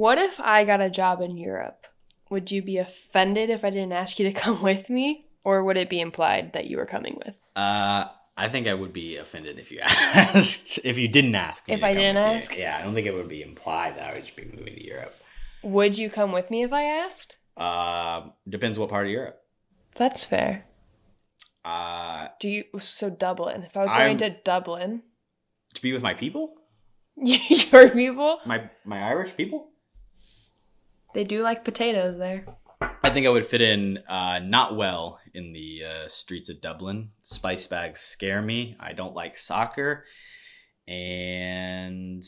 What if I got a job in Europe? Would you be offended if I didn't ask you to come with me? Or would it be implied that you were coming with? Uh, I think I would be offended if you asked. if you didn't ask. If I didn't with you. ask? Yeah, I don't think it would be implied that I would just be moving to Europe. Would you come with me if I asked? Uh, depends what part of Europe. That's fair. Uh, Do you so Dublin? If I was going I'm- to Dublin, to be with my people, your people, my my Irish people. They do like potatoes there. I think I would fit in uh, not well in the uh, streets of Dublin. Spice bags scare me. I don't like soccer, and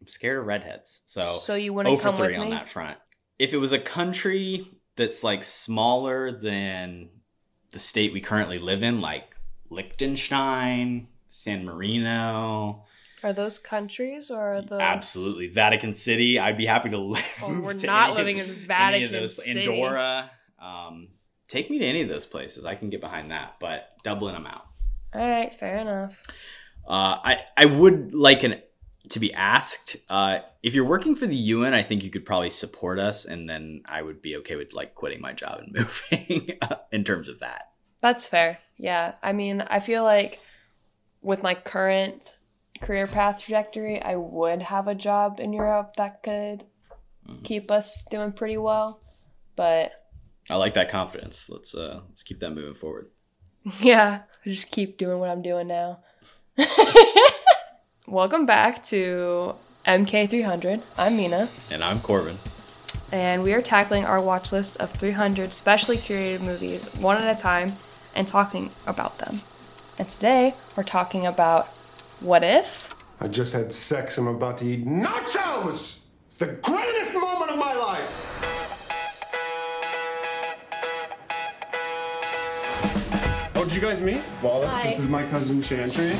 I'm scared of redheads. So, So you wouldn't 0 for come with 3 on me? that front. If it was a country that's like smaller than the state we currently live in, like Liechtenstein, San Marino, Are those countries or are those absolutely Vatican City, I'd be happy to live. Oh, we're to not any living in any of Vatican those- City. Andorra. Um, take me to any of those places. I can get behind that. But Dublin, I'm out. All right, fair enough. Uh, I I would like an to be asked uh, if you're working for the UN. I think you could probably support us, and then I would be okay with like quitting my job and moving in terms of that. That's fair. Yeah. I mean, I feel like with my current career path trajectory, I would have a job in Europe that could keep us doing pretty well. But I like that confidence. Let's uh, let's keep that moving forward. yeah, I just keep doing what I'm doing now. Welcome back to MK300. I'm Mine, And I'm Korbin. and we are tackling our watch list of 300 specially curated movies one at a time and talking about them. And today we're talking about What If? I just had sex. I'm about to eat nachos. It's the greatest moment of my life. Oh, did you guys meet? Wallace, this is my cousin Chantry.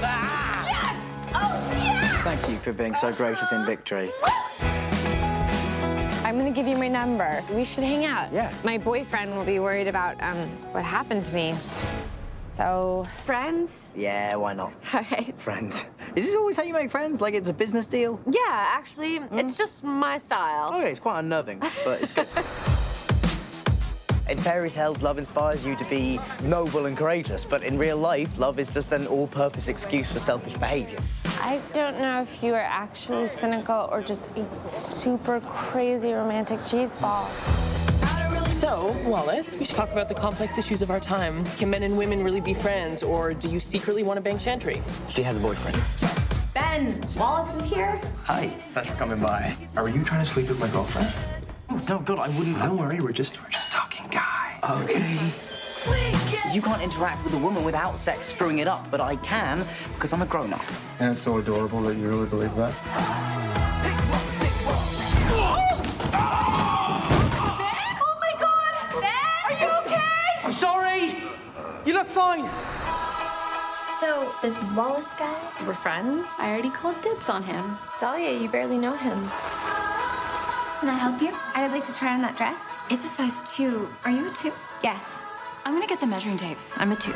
Ah! Yes! Oh, yeah! Thank you for being so gracious in victory. I'm gonna give you my number. We should hang out. Yeah. My boyfriend will be worried about um, what happened to me. So, friends? Yeah, why not? All right. Friends. Is this always how you make friends? Like it's a business deal? Yeah, actually, it's mm. just my style. Okay, it's quite unnerving, but it's good. In fairy tales, love inspires you to be noble and courageous, but in real life, love is just an all-purpose excuse for selfish behavior. I don't know if you are actually cynical or just a super crazy romantic cheeseball. So, Wallace, we should talk about the complex issues of our time. Can men and women really be friends, or do you secretly want to bang Chantry? She has a boyfriend. Ben, Wallace is here. Hi, thanks for coming by. Are you trying to sleep with my girlfriend? Oh, no, God, I wouldn't. Don't worry, we're just we're just talking guy. Okay. You can't interact with a woman without sex screwing it up, but I can because I'm a grown-up. And it's so adorable that you really believe that. You look fine. So, this Wallace guy, we're friends. I already called dibs on him. Dahlia, you barely know him. Can I help you? I'd like to try on that dress. It's a size two. Are you a two? Yes. I'm gonna get the measuring tape. I'm a two.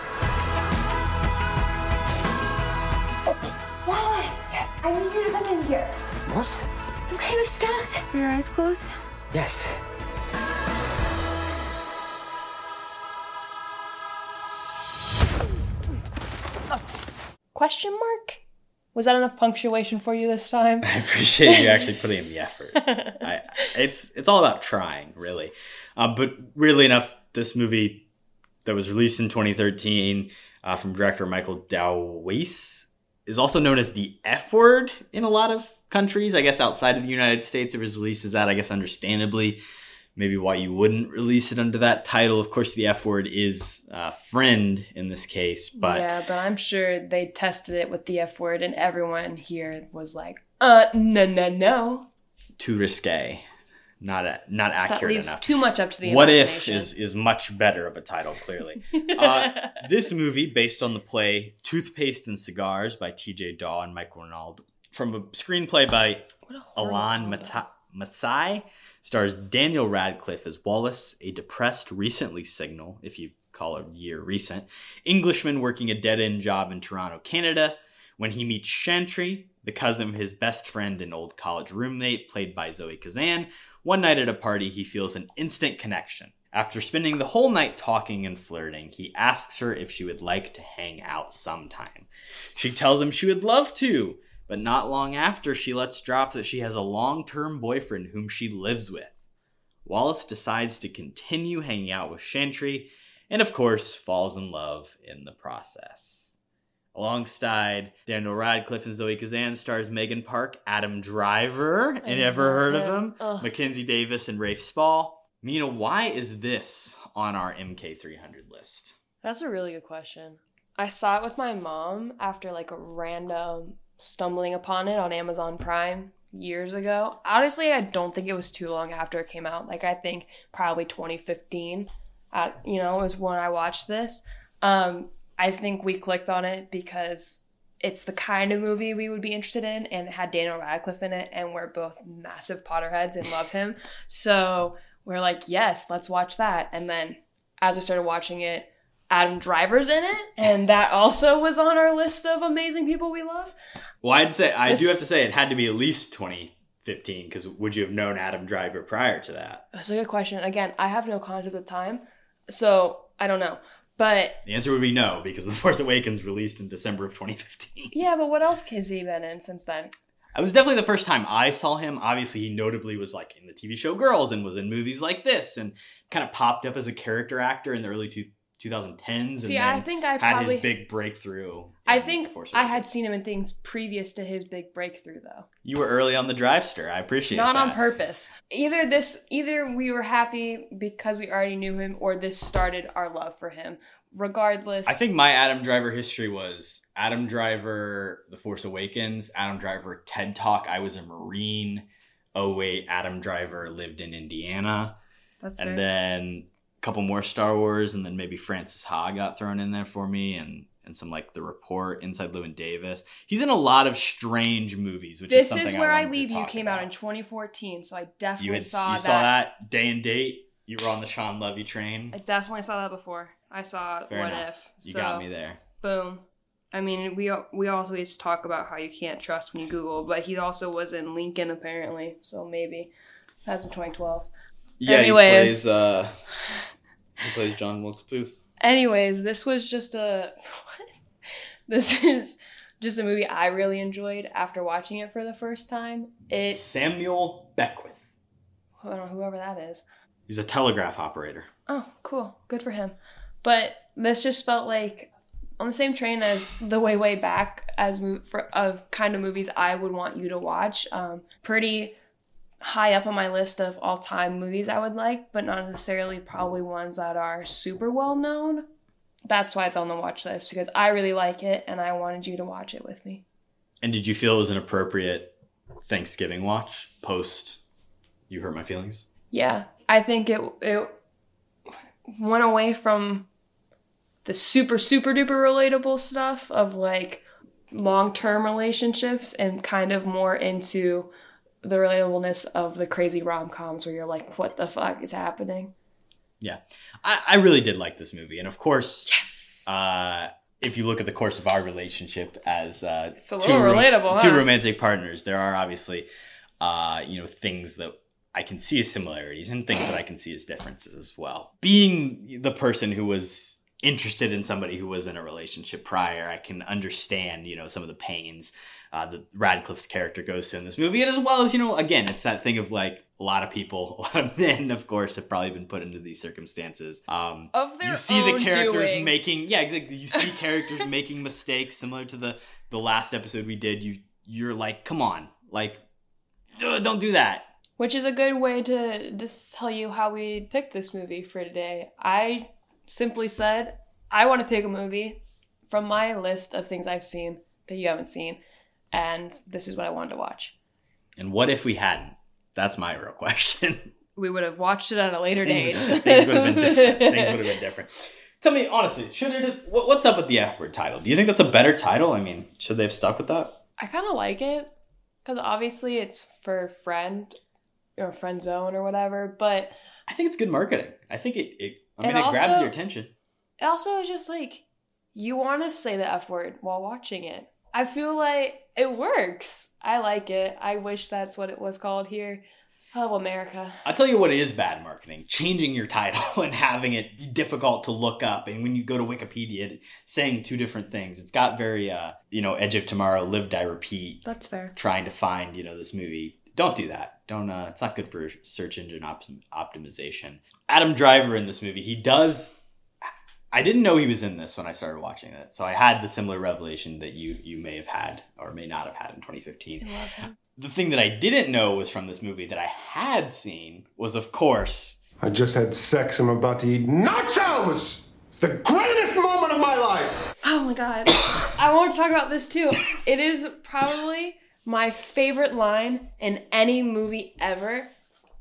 Wallace! Yes. I need you to come in here. What? I'm kind of stuck. Are your eyes closed? Yes. Question mark? Was that enough punctuation for you this time? I appreciate you actually putting in the effort. I, it's it's all about trying, really. Uh, but weirdly enough, this movie that was released in 2013 uh, from director Michael Dowse is also known as the F word in a lot of countries. I guess outside of the United States, it was released as that. I guess understandably, maybe why you wouldn't release it under that title. Of course, the F word is uh, friend in this case, but yeah, but I'm sure they tested it with the F word, and everyone here was like, uh, no, no, no. too risque, not a, not That accurate leaves enough. too much up to the what if is is much better of a title clearly uh, this movie based on the play toothpaste and cigars by TJ Dawe and mike Rinaldi from a screenplay by What a horrible Elan. Mata- Mastai stars daniel radcliffe as wallace a depressed recently signal if you call a year recent englishman working a dead-end job in toronto canada when he meets chantry the cousin of his best friend and old college roommate, played by Zoe Kazan. One night at a party, he feels an instant connection. After spending the whole night talking and flirting, he asks her if she would like to hang out sometime. She tells him she would love to, but not long after, she lets drop that she has a long term boyfriend whom she lives with. Wallace decides to continue hanging out with Chantry, and of course, falls in love in the process. Alongside Daniel Radcliffe and Zoe Kazan stars Megan Park, Adam Driver, and ever heard of him. him? Ugh. Mackenzie Davis and Rafe Spall. Mine, why is this on our MK300 list? That's a really good question. I saw it with my mom after like a random stumbling upon it on Amazon Prime years ago. Honestly, I don't think it was too long after it came out. Like I think probably 2015. Uh, you know, was when I watched this. Um, I think we clicked on it because it's the kind of movie we would be interested in, and it had Daniel Radcliffe in it, and we're both massive Potterheads and love him. So we're like, yes, let's watch that. And then as I started watching it, Adam Driver's in it, and that also was on our list of amazing people we love. Well, I'd say I do have to say it had to be at least 2015 because would you have known Adam Driver prior to that? That's a good question. Again, I have no concept of time, so I don't know. But The answer would be no because The Force Awakens released in December of 2015. yeah, but what else has he been in since then? It was definitely the first time I saw him. Obviously, he notably was like in the TV show Girls and was in movies like this and kind of popped up as a character actor in the early two, 2010s. See, and I think I had probably his big breakthrough. I think I had seen him in things previous to his big breakthrough, though. You were early on the drivester. I appreciate it. Not on purpose. Either this, either we were happy because we already knew him, or this started our love for him. Regardless, I think my Adam Driver history was Adam Driver, The Force Awakens, Adam Driver, TED Talk. I was a Marine. Oh wait, Adam Driver lived in Indiana, that's and fair. then couple more Star Wars, and then maybe Frances Ha got thrown in there for me, and and some like The Report, Inside Llewyn Davis. He's in a lot of strange movies, which is this something is where I, to leave you came out in 2014, so I You, definitely had, saw, you that. saw that day and date. You were on the Shawn Levy train. I definitely saw that before. I saw Fair What enough. If. You so, got me there. Boom. I mean, we we always talk about how you can't trust when you Google, but he also was in Lincoln apparently, so maybe that's in 2012. Yeah, Anyways. he plays. Uh, he plays John Wilkes Booth. Anyways, this was just a this is just a movie I really enjoyed after watching it for the first time. It Samuel Beckwith. I don't know whoever that is. He's a telegraph operator. Oh, cool. Good for him. But this just felt like on the same train as the way way back as for of kind of movies I would want you to watch. Um, pretty high up on my list of all time movies I would like, but not necessarily probably ones that are super well known. That's why it's on the watch list because I really like it and I wanted you to watch it with me. And did you feel it was an appropriate Thanksgiving watch post You Hurt My Feelings? Yeah, I think it it went away from the super super duper relatable stuff of like long-term relationships and kind of more into the relatableness of the crazy rom-coms where you're like what the fuck is happening? Yeah. I, I really did like this movie. And of course, Yes. uh, if you look at the course of our relationship as uh, a little relatable, two huh? romantic partners, there are obviously, uh, you know, things that I can see as similarities and things that I can see as differences as well. Being the person who was interested in somebody who was in a relationship prior, I can understand, you know, some of the pains uh, that Radcliffe's character goes through in this movie, and as well as, you know, again, it's that thing of like a lot of people, a lot of men, of course, have probably been put into these circumstances. Um, Of their you see the characters doing. making, yeah, exactly. You see characters making mistakes, similar to the the last episode we did. You you're like, come on, like, don't do that. Which is a good way to just tell you how we picked this movie for today. I simply said, I want to pick a movie from my list of things I've seen that you haven't seen, and this is what I wanted to watch. And what if we hadn't? That's my real question. We would have watched it at a later date. Things would have been different. Things would have been different. Tell me honestly, should it? Have, what's up with the F word title? Do you think that's a better title? I mean, should they have stuck with that? I kind of like it because obviously it's for friend or friend zone or whatever, but I think it's good marketing. I think it. it I mean, It it, grabs also- your attention. it also is just like you want to say the F word while watching it. I feel like it works. I like it. I wish that's what it was called here. Oh, America. I'll tell you what is bad marketing changing your title and having it difficult to look up. And when you go to Wikipedia, saying two different things. It's got very, uh, you know, Edge of Tomorrow, Live, Die, Repeat, That's fair. trying to find, you know, this movie. Don't do that. Don't, uh, it's not good for search engine op- optimization. Adam Driver in this movie, he does. I didn't know he was in this when I started watching it. So I had the similar revelation that you you may have had or may not have had in 2015 I love him. the thing that I didn't know was from this movie that I had seen was, of course, I just had sex. I'm about to eat nachos. It's the greatest moment of my life. Oh my god. I want to talk about this too. It is probably my favorite line in any movie ever.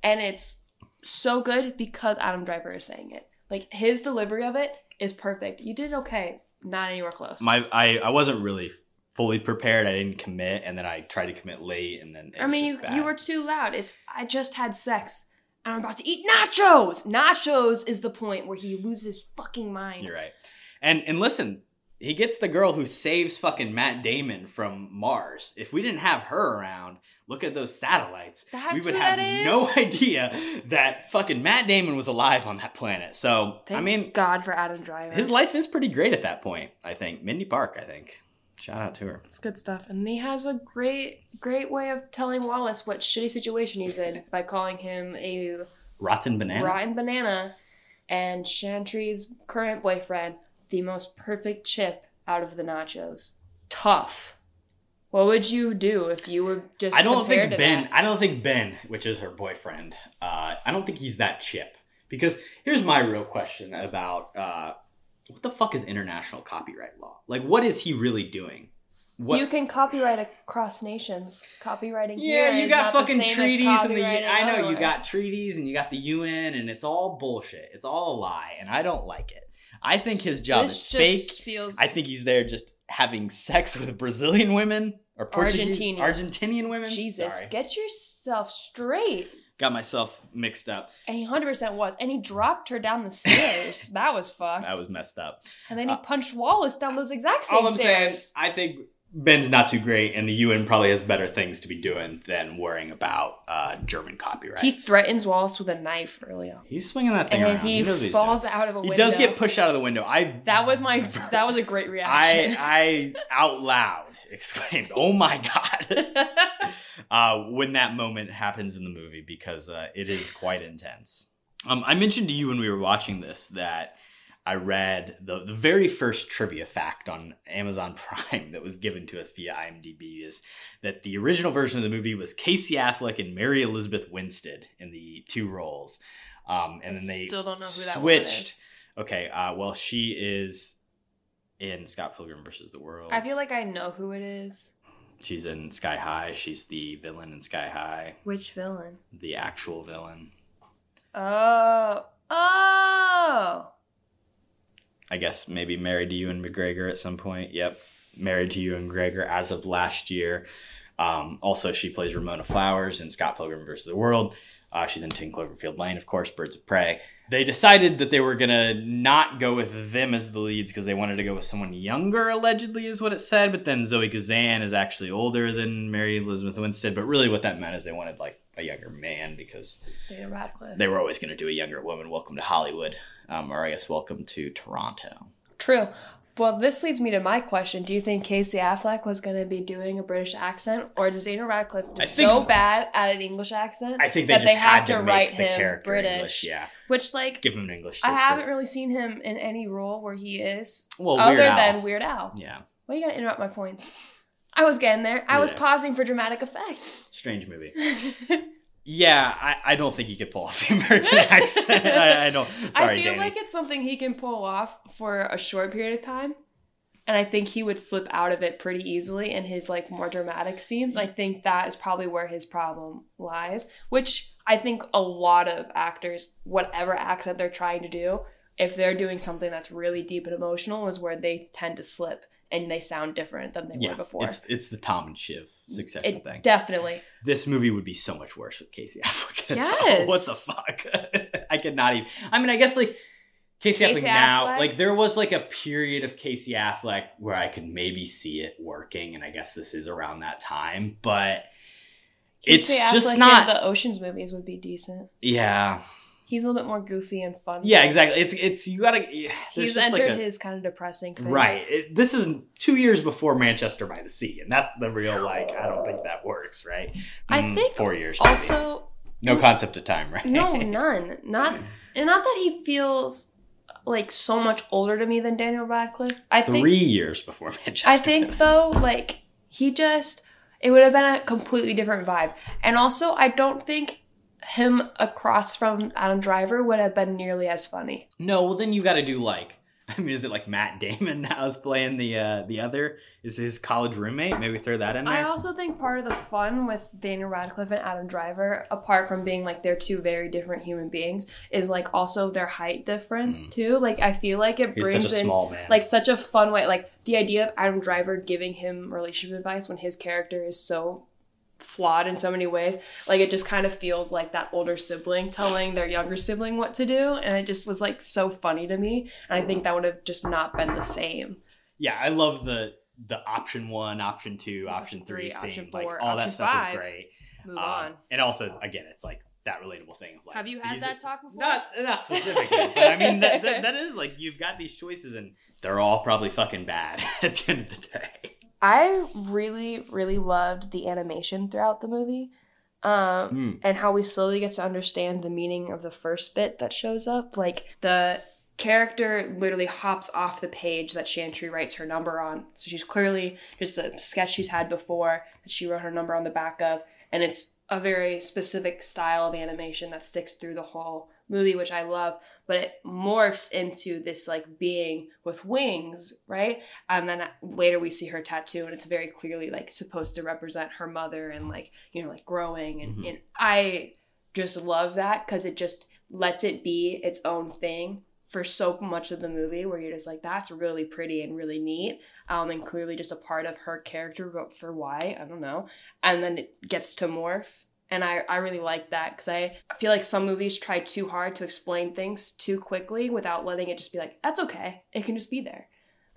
And it's so good because Adam Driver is saying it. Like his delivery of it is perfect. You did okay. Not anywhere close. my I, I wasn't really fully prepared. I didn't commit, and then I tried to commit late, and then I mean, you, you were too loud. It's I just had sex. I'm about to eat nachos. Nachos is the point where he loses his fucking mind. You're right. And and listen, he gets the girl who saves fucking Matt Damon from Mars. If we didn't have her around, look at those satellites. That's we would have no idea that fucking Matt Damon was alive on that planet. So Thank I mean, God for Adam Driver. his life is pretty great at that point. I think Mindy Park. I think. Shout out to her. It's good stuff. And he has a great, great way of telling Wallace what shitty situation he's in by calling him a Rotten banana. rotten banana and Chantry's current boyfriend the most perfect chip out of the nachos. Tough. What would you do if you were just I don't think Ben. that? I don't think Ben, which is her boyfriend. Uh, I don't think he's that chip. Because here's my real question about uh, what the fuck is international copyright law? Like, what is he really doing? What? You can copyright across nations. Copywriting yeah, here you got fucking treaties and the. I know you got treaties and you got the UN and it's all bullshit. It's all a lie, and I don't like it. I think his job This is fake. feels I think he's there just having sex with Brazilian women or Portuguese, Argentinian. Argentinian women. Jesus, Sorry. get yourself straight. got myself mixed up. And he 100% was. And he dropped her down the stairs. that was fucked. That was messed up. and then he uh, punched Wallace down those exact same All I'm saying. I think Ben's not too great, and the UN probably has better things to be doing than worrying about uh, German copyright. He threatens Wallace with a knife early on. He's swinging that thing And around. he, he's falls out of a He window. does get pushed out of the window. I That was my. That was a great reaction. I I out loud exclaimed, "Oh my god!" uh, when that moment happens in the movie because uh, it is quite intense. Um, I mentioned to you when we were watching this that I read the the very first trivia fact on Amazon Prime that was given to us via IMDb is that the original version of the movie was Casey Affleck and Mary Elizabeth Winstead in the two roles, um, and then they Still don't know who that switched. Okay, uh, well, she is in Scott Pilgrim versus the World. I feel like I know who it is. She's in Sky High. She's the villain in Sky High, Which villain? the actual villain. Oh. Oh. I guess maybe married to Ewan McGregor at some point. Yep, married to Ewan McGregor as of last year. Um, also, she plays Ramona Flowers in Scott Pilgrim vs. the World. Uh, she's in Ten Cloverfield Lane, of course, Birds of Prey. They decided that they were gonna not go with them as the leads because they wanted to go with someone younger, allegedly, is what it said. But then Zoe Kazan is actually older than Mary Elizabeth Winstead. But really, what that meant is they wanted like a younger man because Dana Radcliffe. they were always going to do a younger woman. Welcome to Hollywood, um, or I guess welcome to Toronto. True. Well, this leads me to my question. Do you think Casey Affleck was going to be doing a British accent, or does Dana Radcliffe I just think- so bad at an English accent I think they that they have had to, to, write the him character British? English. Yeah, Which, like, give him an English. I haven't really seen him in any role where he is Well, other Al. than Weird Al. Yeah, Why you gotta interrupt my points? I was getting there. I was pausing for dramatic effect. strange movie. yeah, I, I don't think he could pull off the American accent. I, I don't. Sorry, I feel Danny. like it's something he can pull off for a short period of time. And I think he would slip out of it pretty easily in his like more dramatic scenes. I think that is probably where his problem lies, which I think a lot of actors, whatever accent they're trying to do, if they're doing something that's really deep and emotional, is where they tend to slip and they sound different than they yeah, were before. it's it's the Tom and Shiv succession It thing. definitely. this movie would be so much worse with Casey Affleck. Yes. what the fuck? I could not even. I mean, I guess like Casey, Casey Affleck now, like there was like a period of Casey Affleck where I could maybe see it working, and I guess this is around that time, but it's Casey just Affleck not. in the Ocean's movies would be decent. yeah, He's a little bit more goofy and fun. yeah, exactly. It's it's you gotta. He's just entered like a, his kind of depressing phase. right. It, this is two years before Manchester by the Sea, and that's the real like. I don't think that works, right? I Mm, think four years. maybe. Also, no concept of time, right? no, none. Not and not that he feels like so much older to me than Daniel Radcliffe. I think Three years before Manchester. I think though, like he just it would have been a completely different vibe. And also, I don't think him across from Adam Driver would have been nearly as funny. No, well then you got to do like. I mean, is it like Matt Damon now is playing the uh the other? Is his college roommate? Maybe throw that in there. I also think part of the fun with Daniel Radcliffe and Adam Driver, apart from being like they're two very different human beings, is like also their height difference too. Like I feel like it Mm. He's brings in like such a fun way. Like the idea of Adam Driver giving him relationship advice when his character is so flawed in so many ways. Like it just kind of feels like that older sibling telling their younger sibling what to do, and it just was like so funny to me. And I think that would have just not been the same. yeah, I love the the option one, option two, option three, three, option scene. Like four, all that stuff five. is great. Move Um, on. And also, again, it's like that relatable thing. Of like, Have you had that are- talk before? Not not specifically, but I mean that, that, that is like you've got these choices and they're all probably fucking bad at the end of the day. I really, really loved the animation throughout the movie. Um, Mm. and how we slowly get to understand the meaning of the first bit that shows up. Like the character literally hops off the page that Chantry writes her number on. So she's clearly just a sketch she's had before that she wrote her number on the back of. And it's a very specific style of animation that sticks through the whole movie, which I love. But it morphs into this like being with wings, right? And then later we see her tattoo, and it's very clearly like supposed to represent her mother and like you know like growing. And, and I just love that because it just lets it be its own thing for so much of the movie where you're just like that's really pretty and really neat um, and clearly just a part of her character but for why i don't know and then it gets to morph and i, I really like that because I, I feel like some movies try too hard to explain things too quickly without letting it just be like that's okay it can just be there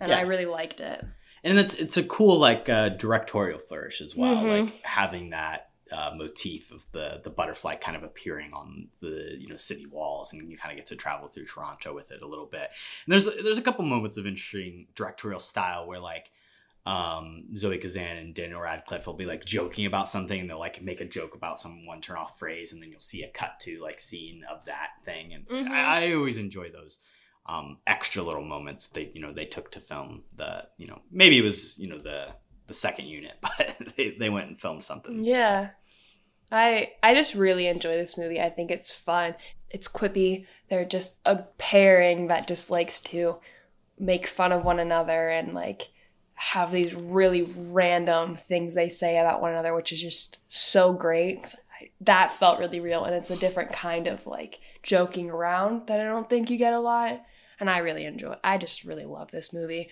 and Yeah. i really liked it And it's it's a cool like uh, directorial flourish as well, Mhm. like having that uh, motif of the the butterfly kind of appearing on the you know city walls, and you kind of get to travel through Toronto with it a little bit. And there's there's a couple moments of interesting directorial style where like um, Zoe Kazan and Daniel Radcliffe will be like joking about something, and they'll like make a joke about some one turn off phrase, and then you'll see a cut to like scene of that thing, and Mhm. I, I always enjoy those um, extra little moments that they you know they took to film the you know maybe it was you know the the second unit, but they, they went and filmed something. Yeah. I I just really enjoy this movie. I think it's fun. It's quippy. They're just a pairing that just likes to make fun of one another and like have these really random things they say about one another, which is just so great. That felt really real, and it's a different kind of like joking around that I don't think you get a lot. And I really enjoy. I just really love this movie.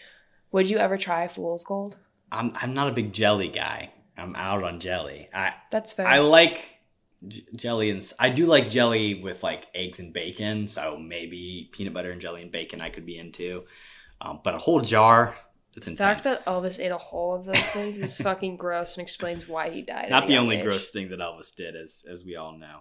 Would you ever try Fool's Gold? I'm I'm not a big jelly guy. I'm out on jelly. I That's fair. I like j- jelly and I do like jelly with like eggs and bacon. So maybe peanut butter and jelly and bacon I could be into. Um, but a whole jar, it's The intense. fact that Elvis ate a whole of those things is fucking gross and explains why he died. Not the only age. gross thing that Elvis did, as as we all know.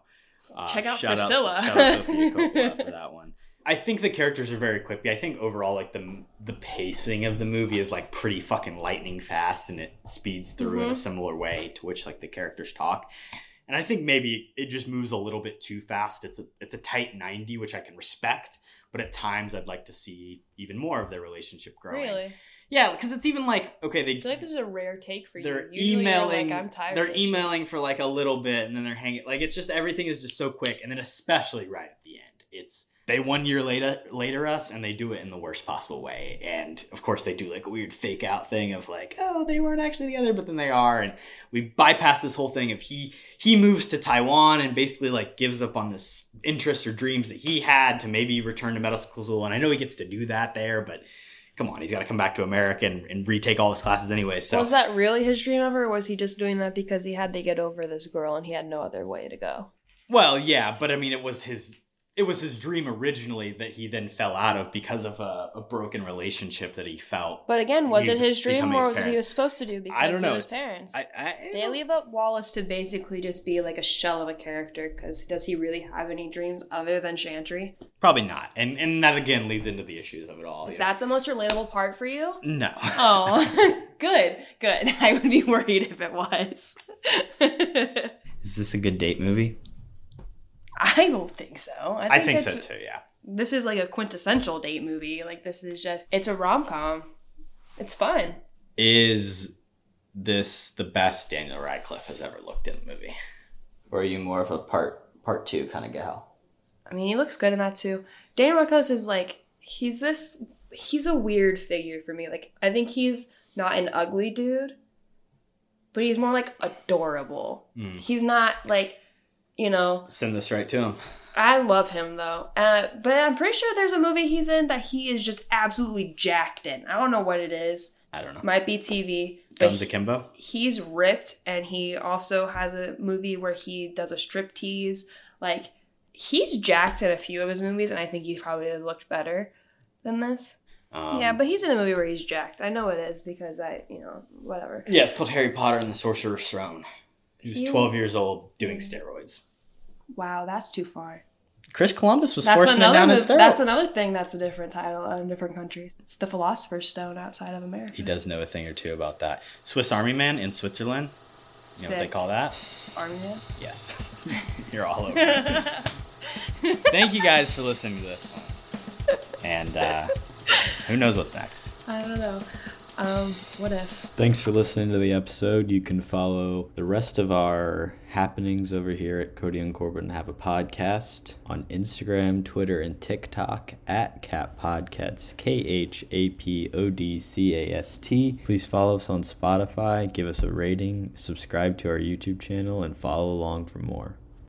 Uh, Check out shout Priscilla. shout out Sofia Coppola for that one. I think the characters are very quippy. I think overall, like the the pacing of the movie is like pretty fucking lightning fast, and it speeds through in a Mhm. similar way to which like the characters talk. And I think maybe it just moves a little bit too fast. It's a it's a tight ninety, which I can respect, but at times I'd like to see even more of their relationship growing. Really? Yeah, because it's even like okay, they I feel like this is a rare take for you. they're Usually you're emailing Like, I'm tired. they're of this shit." emailing for like a little bit and then they're hanging like it's just everything is just so quick and then especially right at the end it's they one year later later us and they do it in the worst possible way and of course they do like a weird fake out thing of like oh they weren't actually together but then they are and we bypass this whole thing of he he moves to taiwan and basically like gives up on this interest or dreams that he had to maybe return to medical school and i know he gets to do that there but come on he's got to come back to america and, and retake all his classes anyway so Was that really his dream ever, or was he just doing that because he had to get over this girl and he had no other way to go? Well, yeah, but I mean, it was his it was his dream originally that he then fell out of because of a, a broken relationship that he felt. But again, was it his dream or his was it he was supposed to do because I don't know. of his It's- parents? I, I, they leave up Wallace to basically just be like a shell of a character because does he really have any dreams other than Chantry? probably not, and and that again leads into the issues of it all. Is you know. that the most relatable part for you? no? Oh, good, good. I would be worried if it was. Is this a good date movie? I don't think so. I think so it's- too. Yeah. This is like a quintessential date movie. Like this is just it's a rom com. It's fun. Is this the best Daniel Radcliffe has ever looked in a movie? Or are you more of a part part two kind of gal? I mean, he looks good in that too. Daniel Radcliffe is like he's this. He's a weird figure for me. Like I think he's not an ugly dude, but he's more like adorable. Mm. He's not like, you know. Send this right to him. I love him though, uh, but I'm pretty sure there's a movie he's in that he is just absolutely jacked in. I don't know what it is. I don't know. Might be TV. Guns Akimbo. he's ripped and he also has a movie where he does a strip tease like he's jacked in a few of his movies and i think he probably looked better than this Um, yeah but he's in a movie where he's jacked i know it is because i you know whatever Yeah, it's called Harry Potter and the Sorcerer's Throne. He was You- 12 years old doing steroids. wow that's too far Chris Columbus was that's forcing it down his throat. that's another thing that's a different title in different countries it's the philosopher's stone outside of america he does know a thing or two about that. Swiss Army Man in Switzerland. You know what they call that? army man Yes. You're all over. Thank you guys for listening to this one. And uh, who knows what's next? i don't know um what if Thanks for listening to the episode. You can follow the rest of our happenings over here at Kody and Korbin Have a Podcast on Instagram, Twitter, and TikTok at Cat Podcasts, K H A P O D C A S T. Please follow us on Spotify, give us a rating, subscribe to our YouTube channel, and follow along for more.